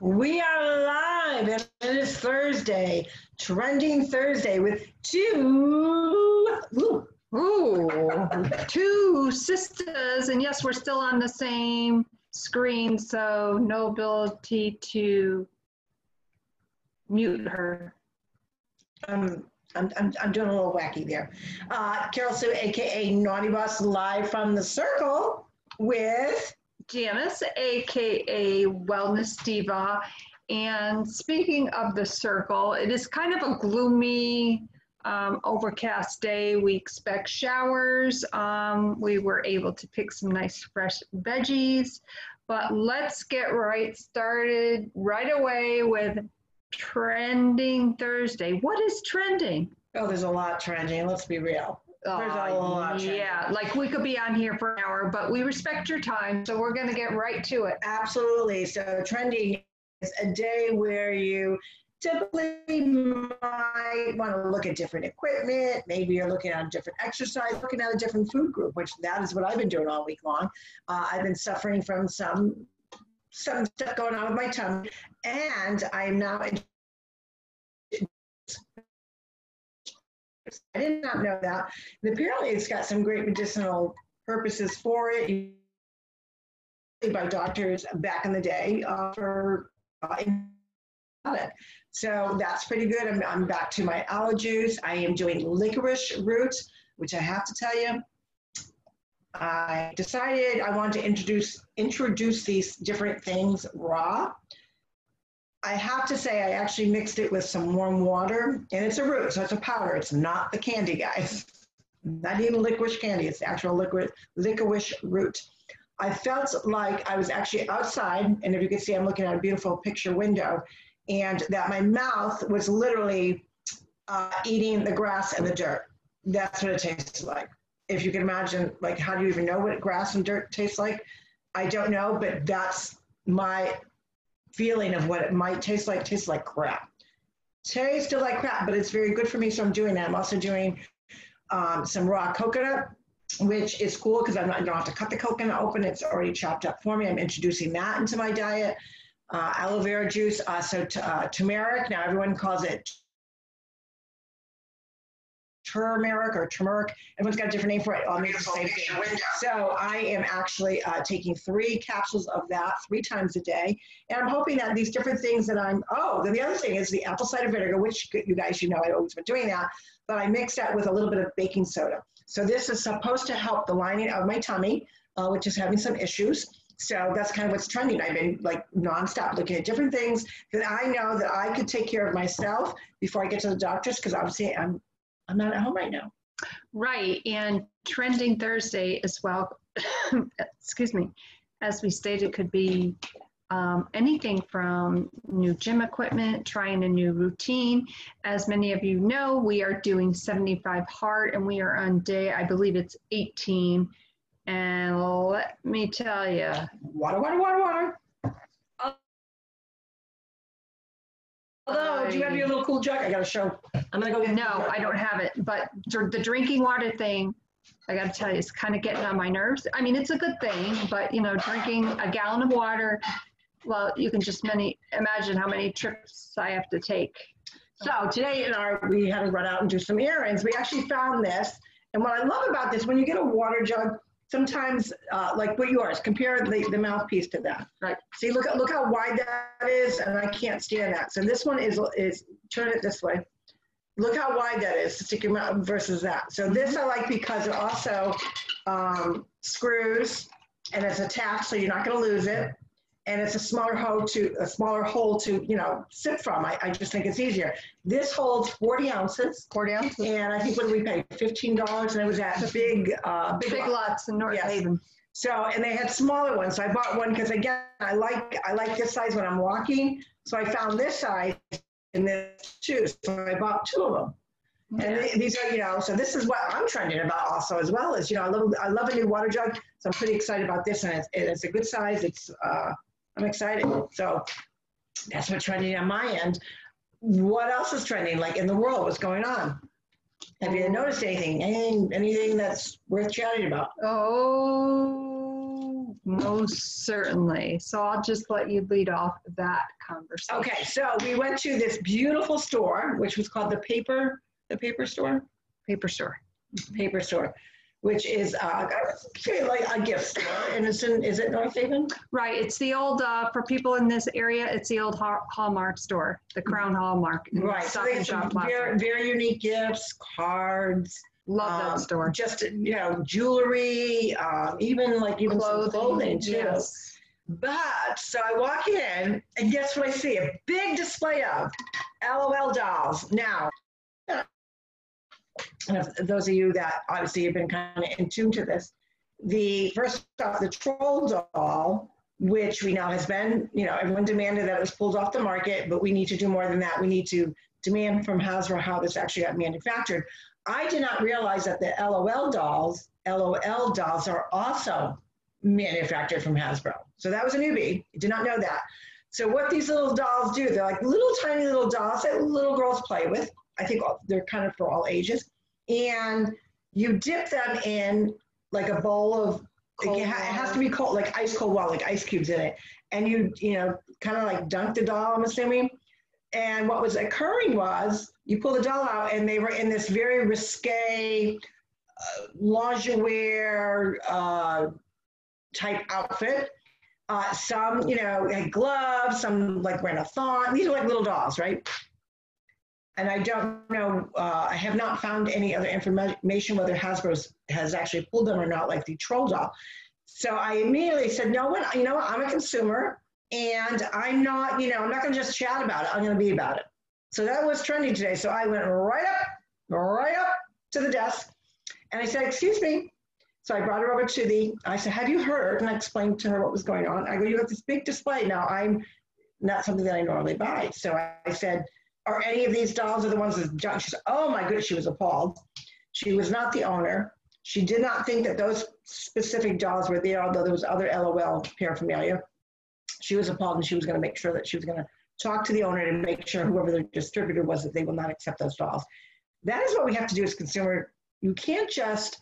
We are live, and it is Thursday, trending Thursday with two. Ooh, Ooh, two sisters, and yes, we're still on the same screen, so no ability to mute her. um, I'm, I'm, I'm doing a little wacky there. Uh, Carol Sue, aka Naughty Boss, live from the circle with. Janice, aka Wellness Diva. And speaking of the circle, it is kind of a gloomy, um, overcast day. We expect showers. Um, we were able to pick some nice fresh veggies. But let's get right started right away with Trending Thursday. What is trending? Oh, there's a lot trending. Let's be real. There's a lot yeah, like we could be on here for an hour, but we respect your time, so we're going to get right to it. Absolutely. So trending is a day where you typically might want to look at different equipment. Maybe you're looking at a different exercise, looking at a different food group, which that is what I've been doing all week long. Uh, I've been suffering from some some stuff going on with my tummy, and I'm now. I did not know that. And apparently, it's got some great medicinal purposes for it by doctors back in the day uh, for uh, it. So that's pretty good. I'm, I'm back to my aloe juice. I am doing licorice root, which I have to tell you, I decided I wanted to introduce introduce these different things raw. I have to say I actually mixed it with some warm water, and it's a root, so it's a powder. It's not the candy, guys. Not even licorice candy. It's the actual liquid licorice root. I felt like I was actually outside, and if you can see, I'm looking at a beautiful picture window, and that my mouth was literally uh, eating the grass and the dirt. That's what it tastes like. If you can imagine, like, how do you even know what grass and dirt tastes like? I don't know, but that's my feeling of what it might taste like. Tastes like crap. Tasted like crap, but it's very good for me, so I'm doing that. I'm also doing um, some raw coconut which is cool because I'm not, I don't have to cut the coconut open. It's already chopped up for me. I'm introducing that into my diet. Uh, aloe vera juice, uh, so t- uh, turmeric. Now everyone calls it turmeric or turmeric. Everyone's got a different name for it. All means the same thing. So I am actually uh, taking three capsules of that three times a day. And I'm hoping that these different things that I'm, oh, then the other thing is the apple cider vinegar, which you guys, you know, I've always been doing that, but I mix that with a little bit of baking soda. So this is supposed to help the lining of my tummy, uh, which is having some issues. So that's kind of what's trending. I've been like nonstop looking at different things that I know that I could take care of myself before I get to the doctors because obviously I'm I'm not at home right now. Right, and Trending Thursday as well, excuse me, as we stated, could be um, anything from new gym equipment, trying a new routine. As many of you know, we are doing 75 hard and we are on day, I believe it's 18. And let me tell you, Water, water, water, water. Although, do you have your little cool jug? I got to show. I'm gonna go get. no, I don't have it, but dr- the drinking water thing, I gotta tell you, it's kind of getting on my nerves. I mean, it's a good thing, but you know, drinking a gallon of water, well, you can just many imagine how many trips I have to take. So today in our, we had to run out and do some errands. We actually found this. And what I love about this, when you get a water jug, sometimes, uh, like what yours, compare the, the mouthpiece to that. Right. See, look, at look how wide that is, and I can't stand that. So this one is, is, turn it this way. Look how wide that is to stick your mouth versus that. So this I like because it also um, screws and it's attached, so you're not gonna lose it. And it's a smaller hole to, a smaller hole to, you know, sip from. I, I just think it's easier. This holds 40 ounces. 40 ounces. And I think what did we pay? Fifteen dollars, and it was at big, uh, big. Big Lots. lots in North Yes. Haven. So, and they had smaller ones. So I bought one because again, I like I like this size when I'm walking. So I found this size in this too. So I bought two of them. And they- these are, you know, so this is what I'm trending about also as well as, you know, I love I love a new water jug. So I'm pretty excited about this and it's, it's a good size. It's uh, I'm excited. So that's what's trending on my end. What else is trending like in the world? What's going on? Have you noticed anything? Anything anything that's worth chatting about? Oh, Most certainly. So I'll just let you lead off that conversation. Okay, so we went to this beautiful store, which was called the Paper, the Paper Store? Paper store. Paper Store, which is uh, like a gift store, and it's in, is it North Haven? Right. It's the old, uh, for people in this area, it's the old Hall- Hallmark store, the Crown Hallmark. in Right, so Stop they and have Shop some Plaza. very, very unique gifts, cards, Love um, that store. just, you know, jewelry, um, even like even some clothing too. Yes. But, so I walk in and guess what I see? A big display of LOL dolls. Now, and if those of you that obviously have been kind of in tune to this, the first off, the troll doll, which we know has been, you know, everyone demanded that it was pulled off the market, but we need to do more than that. We need to demand from Hasbro how this actually got manufactured. I did not realize that the LOL dolls, LOL dolls are also manufactured from Hasbro. So that was a newbie. Did not know that. So what these little dolls do, they're like little tiny little dolls that little girls play with. I think they're kind of for all ages. And you dip them in like a bowl of, Cold it, ha- it has to be cold, like ice cold water, like ice cubes in it. And you, you know, kind of like dunk the doll, I'm assuming. And what was occurring was you pull the doll out and they were in this very risque uh, lingerie uh, type outfit. Uh, some, you know, had gloves, some like wearing a thong. These are like little dolls, right? And I don't know, uh, I have not found any other information whether Hasbro has actually pulled them or not, like the troll doll. So I immediately said, no one, you know I'm a consumer and I'm not, you know, I'm not going to just chat about it. I'm going to be about it. So that was trending today. So I went right up, right up to the desk and I said, excuse me. So I brought her over to the, I said, have you heard? And I explained to her what was going on. I go, you have this big display. Now I'm not something that I normally buy. So I, I said, are any of these dolls are the ones that junk? She said, oh my goodness, she was appalled. She was not the owner. She did not think that those specific dolls were there, although there was other LOL paraphernalia. She was appalled and she was going to make sure that she was going to talk to the owner and make sure whoever the distributor was that they will not accept those dolls. That is what we have to do as consumer. You can't just,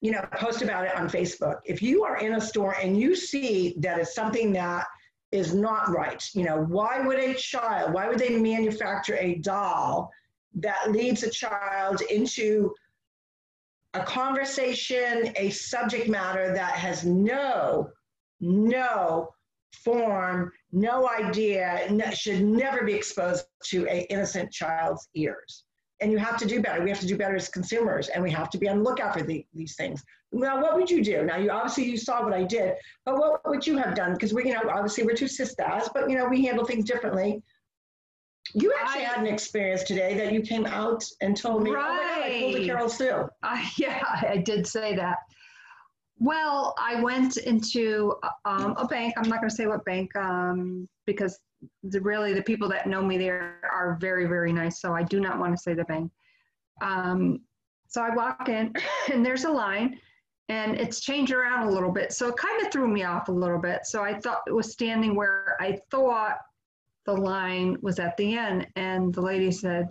you know, post about it on Facebook. If you are in a store and you see that it's something that is not right, you know, why would a child, why would they manufacture a doll that leads a child into a conversation, a subject matter that has no, no form, no idea, no, should never be exposed to an innocent child's ears. And you have to do better. We have to do better as consumers, and we have to be on the lookout for the, these things. Now, what would you do? Now, you obviously you saw what I did, but what would you have done? Because we, you know, obviously we're two sisters, but you know, we handle things differently. You actually I- had an experience today that you came out and told me, oh God, I pulled a Right. Carol Sue. I, yeah, I did say that. Well, I went into um, a bank. I'm not going to say what bank um, because the, really the people that know me there are very, very nice. So I do not want to say the bank. Um, so I walk in and there's a line and it's changed around a little bit. So it kind of threw me off a little bit. So I thought it was standing where I thought the line was at the end. And the lady said,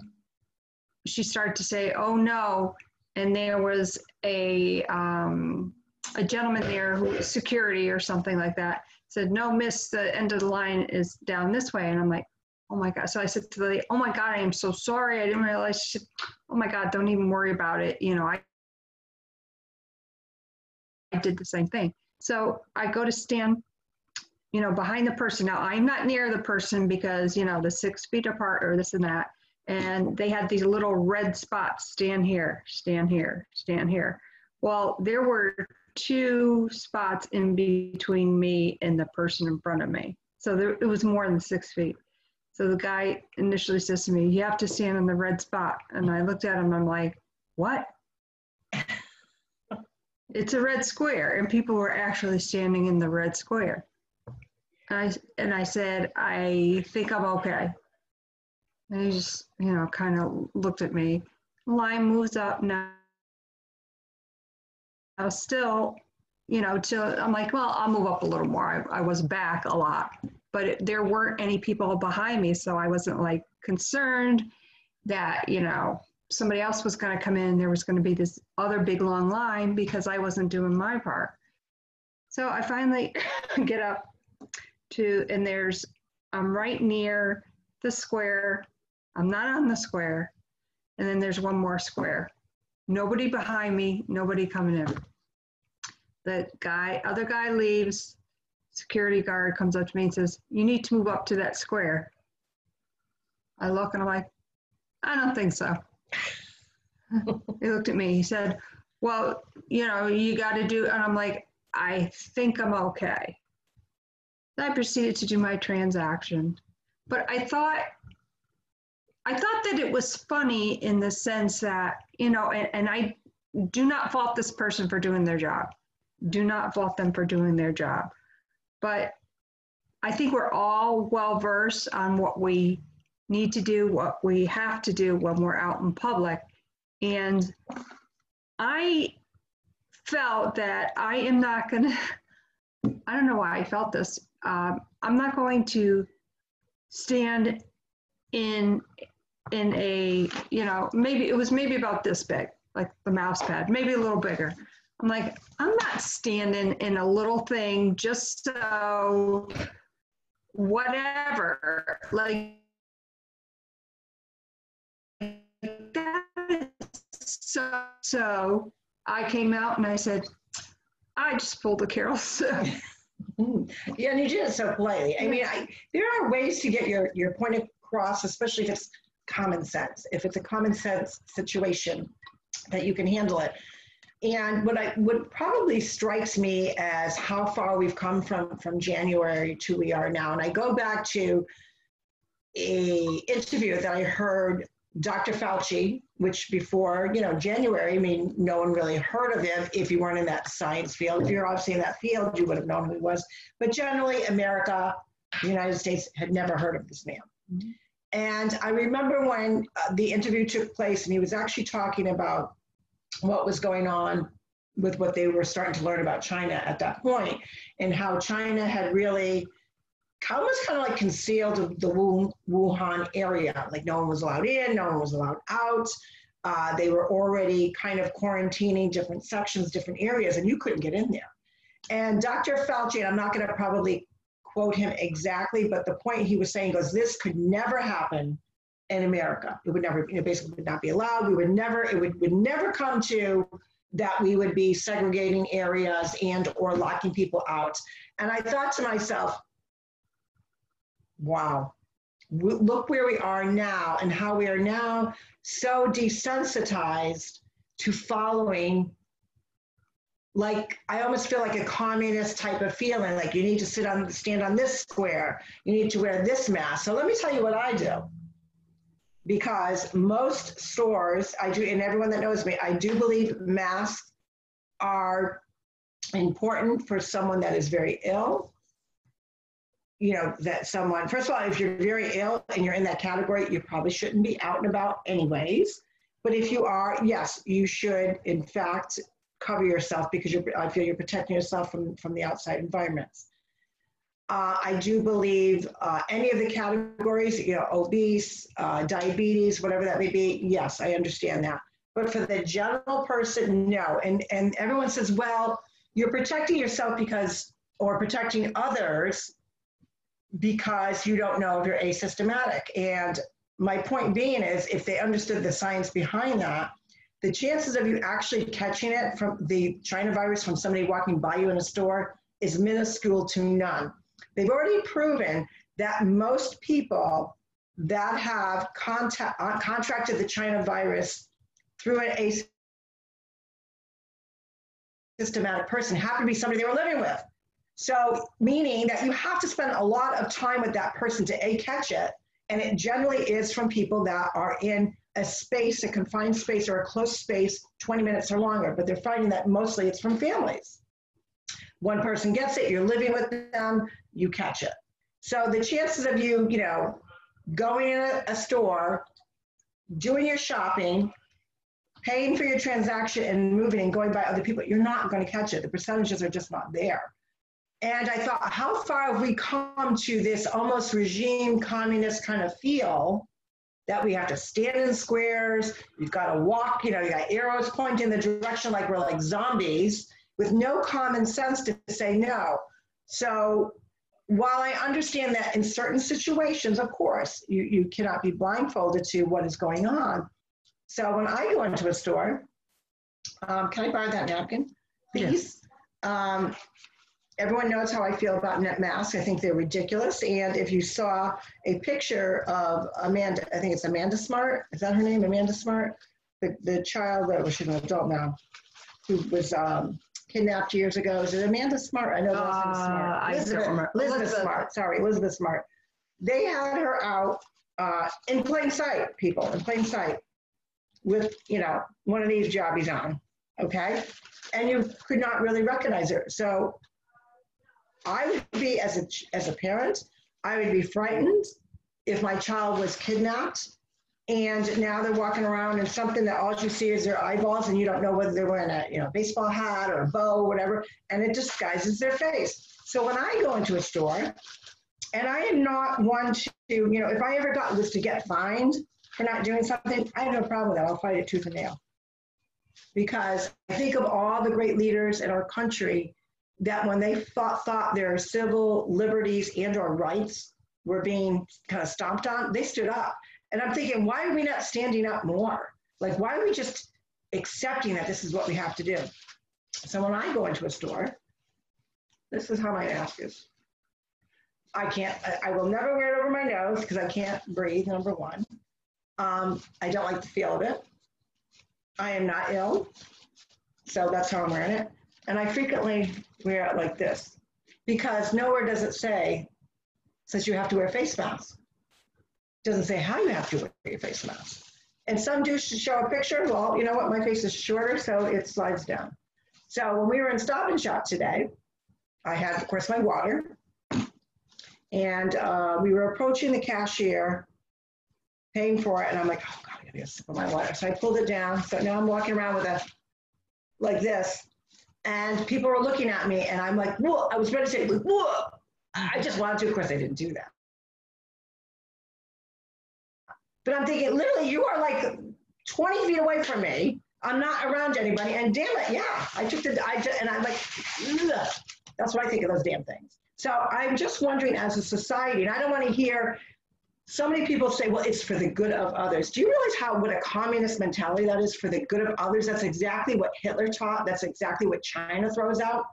she started to say, oh no. And there was a, um, a gentleman there who was security or something like that said, no, miss, the end of the line is down this way. And I'm like, oh my God. So I said to the lady, oh my God, I am so sorry. I didn't realize. She said, oh my God, don't even worry about it. You know, I, I did the same thing. So I go to stand, you know, behind the person. Now I'm not near the person because, you know, the six feet apart or this and that. And they had these little red spots, stand here, stand here, stand here. Well, there were two spots in between me and the person in front of me. So there, it was more than six feet. So the guy initially says to me, You have to stand in the red spot. And I looked at him, I'm like, What? it's a red square. And people were actually standing in the red square. And I, and I said, I think I'm okay. And he just, you know, kind of looked at me. Line moves up now. Now still, you know, to, I'm like, well, I'll move up a little more. I, I was back a lot, but it, there weren't any people behind me, so I wasn't like concerned that you know somebody else was going to come in. There was going to be this other big long line because I wasn't doing my part. So I finally get up to, and there's, I'm right near the square. I'm not on the square. And then there's one more square. Nobody behind me, nobody coming in. The guy, other guy leaves, security guard comes up to me and says, You need to move up to that square. I look and I'm like, I don't think so. he looked at me. He said, Well, you know, you got to do, and I'm like, I think I'm okay. Then I proceeded to do my transaction. But I thought, I thought that it was funny in the sense that, you know, and, and I do not fault this person for doing their job. Do not fault them for doing their job. But I think we're all well versed on what we need to do, what we have to do when we're out in public. And I felt that I am not going to, I don't know why I felt this. Um, I'm not going to stand in in a you know maybe it was maybe about this big like the mouse pad maybe a little bigger i'm like i'm not standing in a little thing just so whatever like so so i came out and i said i just pulled the carols yeah, and you did it so politely. I mean, I, there are ways to get your, your point across, especially if it's common sense. If it's a common sense situation, that you can handle it. And what I what probably strikes me as how far we've come from from January to we are now. And I go back to a interview that I heard Dr. Fauci, which before, you know, January, I mean, no one really heard of him if you weren't in that science field. If you're obviously in that field, you would have known who he was. But generally, America, the United States had never heard of this man. Mm-hmm. And I remember when uh, the interview took place and he was actually talking about what was going on with what they were starting to learn about China at that point and how China had really almost kind of like concealed the Wuhan area. Like no one was allowed in, no one was allowed out. Uh, they were already kind of quarantining different sections, different areas, and you couldn't get in there. And Dr. Fauci, and I'm not going to probably quote him exactly, but the point he was saying goes, this could never happen in America. It would never, you know, basically would not be allowed. We would never, it would, would never come to that we would be segregating areas and or locking people out. And I thought to myself, wow, look where we are now and how we are now so desensitized to following like I almost feel like a communist type of feeling, like you need to sit on stand on this square, you need to wear this mask. So let me tell you what I do. Because most stores, I do, and everyone that knows me, I do believe masks are important for someone that is very ill, you know, that someone, first of all, if you're very ill and you're in that category, you probably shouldn't be out and about anyways. But if you are, yes, you should, in fact, cover yourself because you're, I feel you're protecting yourself from, from the outside environments. Uh, I do believe uh, any of the categories, you know, obese, uh, diabetes, whatever that may be, yes, I understand that. But for the general person, no. And, and everyone says, well, you're protecting yourself because, or protecting others because you don't know if you're asymptomatic. And my point being is if they understood the science behind that, the chances of you actually catching it from the China virus from somebody walking by you in a store is minuscule to none. They've already proven that most people that have contact, uh, contracted the China virus through an asymptomatic person happen to be somebody they were living with. So, meaning that you have to spend a lot of time with that person to A, catch it. And it generally is from people that are in a space, a confined space or a close space, 20 minutes or longer. But they're finding that mostly it's from families. One person gets it, you're living with them, you catch it. So the chances of you, you know, going in a, a store, doing your shopping, paying for your transaction and moving and going by other people, you're not going to catch it. The percentages are just not there. And I thought, how far have we come to this almost regime communist kind of feel that we have to stand in squares, you've got to walk, you know, you got arrows pointing in the direction like we're like zombies, with no common sense to say no. So while I understand that in certain situations, of course, you, you cannot be blindfolded to what is going on. So when I go into a store, um, can I borrow that napkin, please? Um, everyone knows how I feel about net masks. I think they're ridiculous. And if you saw a picture of Amanda, I think it's Amanda Smart. Is that her name? Amanda Smart? The, the child that was she's an adult now, who was um, kidnapped years ago. Is it Amanda Smart? I know Uh, Smart. Elizabeth. Elizabeth, Elizabeth. Smart. Sorry, Elizabeth Smart. They had her out uh, in plain sight, people, in plain sight, with you know one of these jobbies on. Okay, and you could not really recognize her. So I would be as a as a parent, I would be frightened if my child was kidnapped and now they're walking around in something that all you see is their eyeballs and you don't know whether they're wearing a you know baseball hat or a bow or whatever and it disguises their face. So when I go into a store and I am not one to you know if I ever got was to get fined for not doing something, I have no problem with that. I'll fight it tooth and nail. Because I think of all the great leaders in our country that when they thought, thought their civil liberties and or rights were being kind of stomped on, they stood up. And I'm thinking, why are we not standing up more? Like, why are we just accepting that this is what we have to do? So when I go into a store, this is how my mask is. I can't, I, I will never wear it over my nose because I can't breathe, number one. Um, I don't like the feel of it. I am not ill, so that's how I'm wearing it. And I frequently wear it like this because nowhere does it say, since you have to wear face masks. It doesn't say how you have to wear your face mask. And some do show a picture. Well, you know what? My face is shorter, so it slides down. So when we were in Stop and Shop today, I had, of course, my water. And uh, we were approaching the cashier, paying for it. And I'm like, oh, God, I gotta get a sip of my water. So I pulled it down. So now I'm walking around with a, like this. And people were looking at me, and I'm like, whoa. I was ready to say, like, whoa. I just wanted to. Of course, I didn't do that. But I'm thinking, literally, you are like 20 feet away from me. I'm not around anybody. And damn it, yeah, I took the, I just, and I'm like, Ugh. that's what I think of those damn things. So I'm just wondering as a society, and I don't want to hear so many people say, well, it's for the good of others. Do you realize how, what a communist mentality that is for the good of others? That's exactly what Hitler taught. That's exactly what China throws out.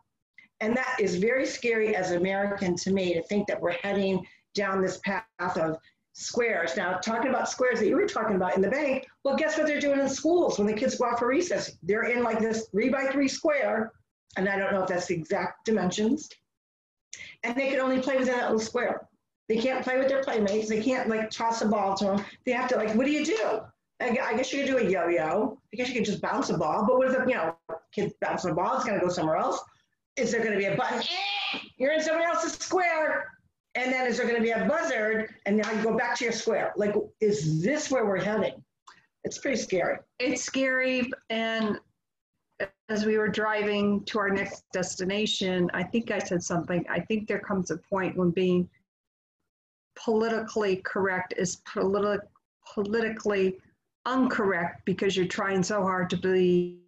And that is very scary as American to me to think that we're heading down this path of squares. Now, talking about squares that you were talking about in the bank, well, guess what they're doing in schools when the kids go out for recess? They're in like this three by three square, and I don't know if that's the exact dimensions. And they can only play within that little square. They can't play with their playmates. They can't like toss a ball to them. They have to like, what do you do? I guess you could do a yo-yo. I guess you could just bounce a ball. But what if you know, kid bouncing a ball? It's to go somewhere else. Is there to be a button? Eh, you're in someone else's square. And then is there to be a buzzard? And now you go back to your square. Like, is this where we're heading? It's pretty scary. It's scary. And as we were driving to our next destination, I think I said something. I think there comes a point when being politically correct is politi- politically incorrect because you're trying so hard to be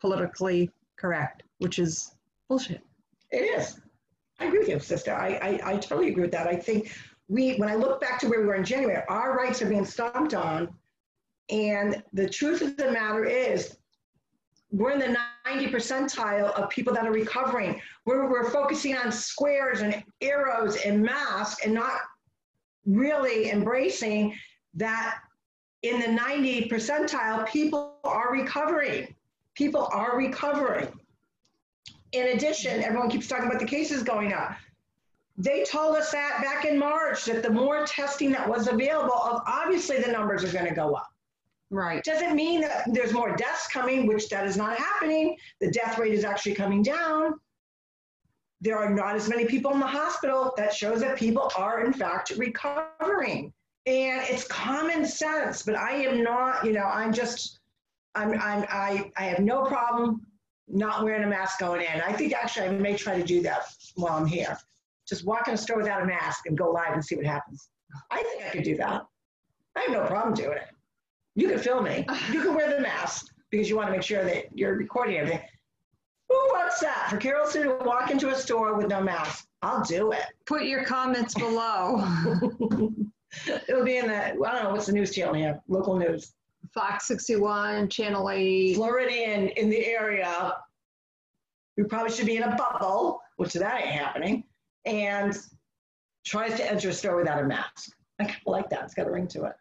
politically correct, which is bullshit. It is. I agree with you, sister. I, I, I totally agree with that. I think we, when I look back to where we were in January, our rights are being stomped on. And the truth of the matter is, we're in the 90 percentile of people that are recovering. We're, we're focusing on squares and arrows and masks and not really embracing that in the 90 percentile, people are recovering. People are recovering. In addition, everyone keeps talking about the cases going up. They told us that back in March that the more testing that was available, obviously the numbers are going to go up. Right. Doesn't mean that there's more deaths coming, which that is not happening. The death rate is actually coming down. There are not as many people in the hospital. That shows that people are, in fact, recovering. And it's common sense, but I am not, you know, I'm just, I'm, I'm, I, I have no problem not wearing a mask going in. I think actually I may try to do that while I'm here. Just walk in a store without a mask and go live and see what happens. I think I could do that. I have no problem doing it. You can film me. You can wear the mask because you want to make sure that you're recording everything. Who wants that? For Carol to walk into a store with no mask? I'll do it. Put your comments below. It'll be in the, I don't know, what's the news channel here? Local news. Fox 61, Channel 8. Floridian in the area We probably should be in a bubble, which that ain't happening, and tries to enter a store without a mask. I kind of like that. It's got a ring to it.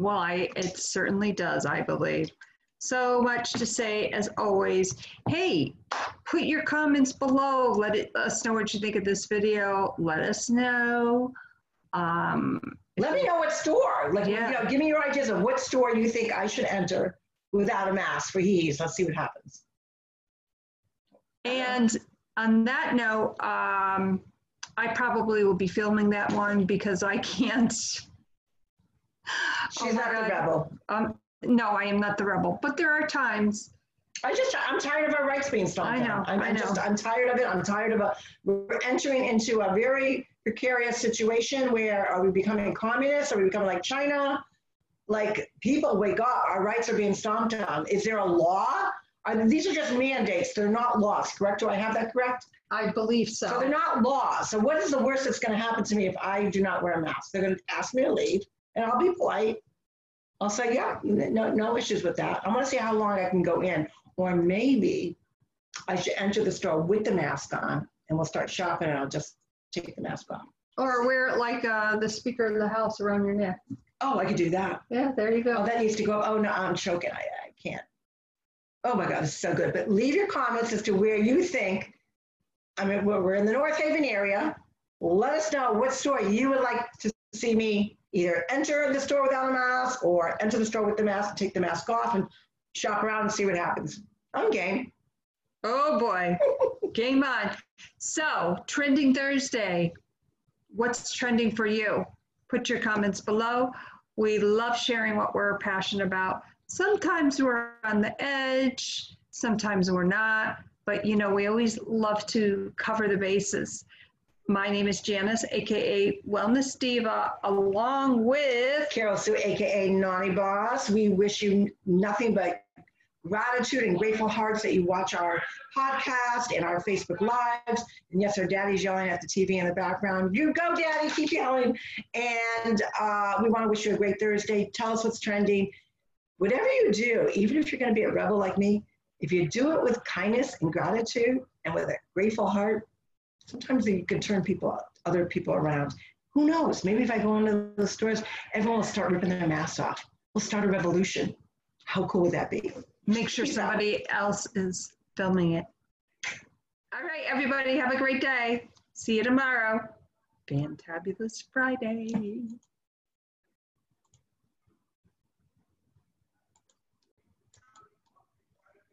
Well, I, it certainly does, I believe. So much to say, as always. Hey, put your comments below. Let, it, let us know what you think of this video. Let us know. Um, Let me know what store. Like, Yeah. you know, give me your ideas of what store you think I should enter without a mask for he's. Let's see what happens. And on that note, um, I probably will be filming that one because I can't. She's Oh my not the rebel. Um, no, I am not the rebel, but there are times. I just, I'm tired of our rights being stomped I know, down. I'm, I know. just, I'm tired of it. I'm tired of a, we're entering into a very precarious situation where are we becoming communists? Are we becoming like China? Like people wake up, our rights are being stomped on. Is there a law? Are, these are just mandates. They're not laws, correct? Do I have that correct? I believe So so. they're not laws. So what is the worst that's going to happen to me if I do not wear a mask? They're going to ask me to leave, and I'll be polite. I'll say, yeah, no, no issues with that. I want to see how long I can go in, or maybe I should enter the store with the mask on, and we'll start shopping, and I'll just take the mask off. Or wear it like uh, the Speaker of the House around your neck. Oh, I could do that. Yeah, there you go. Oh, that needs to go. Oh no, I'm choking. I, I can't. Oh my God, this is so good. But leave your comments as to where you think. I mean, we're, we're in the North Haven area. Let us know what store you would like to see me either enter the store without a mask or enter the store with the mask, take the mask off, and shop around and see what happens. I'm game. Oh boy, game on. So, trending Thursday. What's trending for you? Put your comments below. We love sharing what we're passionate about. Sometimes we're on the edge, sometimes we're not, but you know, we always love to cover the bases. My name is Janice, aka Wellness Diva, along with Carol Sue, AKA Naughty Boss. We wish you nothing but gratitude and grateful hearts that you watch our podcast and our Facebook Lives. And yes, our daddy's yelling at the TV in the background. You go, daddy, keep yelling. And uh, we want to wish you a great Thursday. Tell us what's trending. Whatever you do, even if you're going to be a rebel like me, if you do it with kindness and gratitude and with a grateful heart, sometimes you can turn people, other people around. Who knows? Maybe if I go into the stores, everyone will start ripping their masks off. We'll start a revolution. How cool would that be? make sure somebody else is filming it. All right, everybody, have a great day. See you tomorrow. Fantabulous Friday.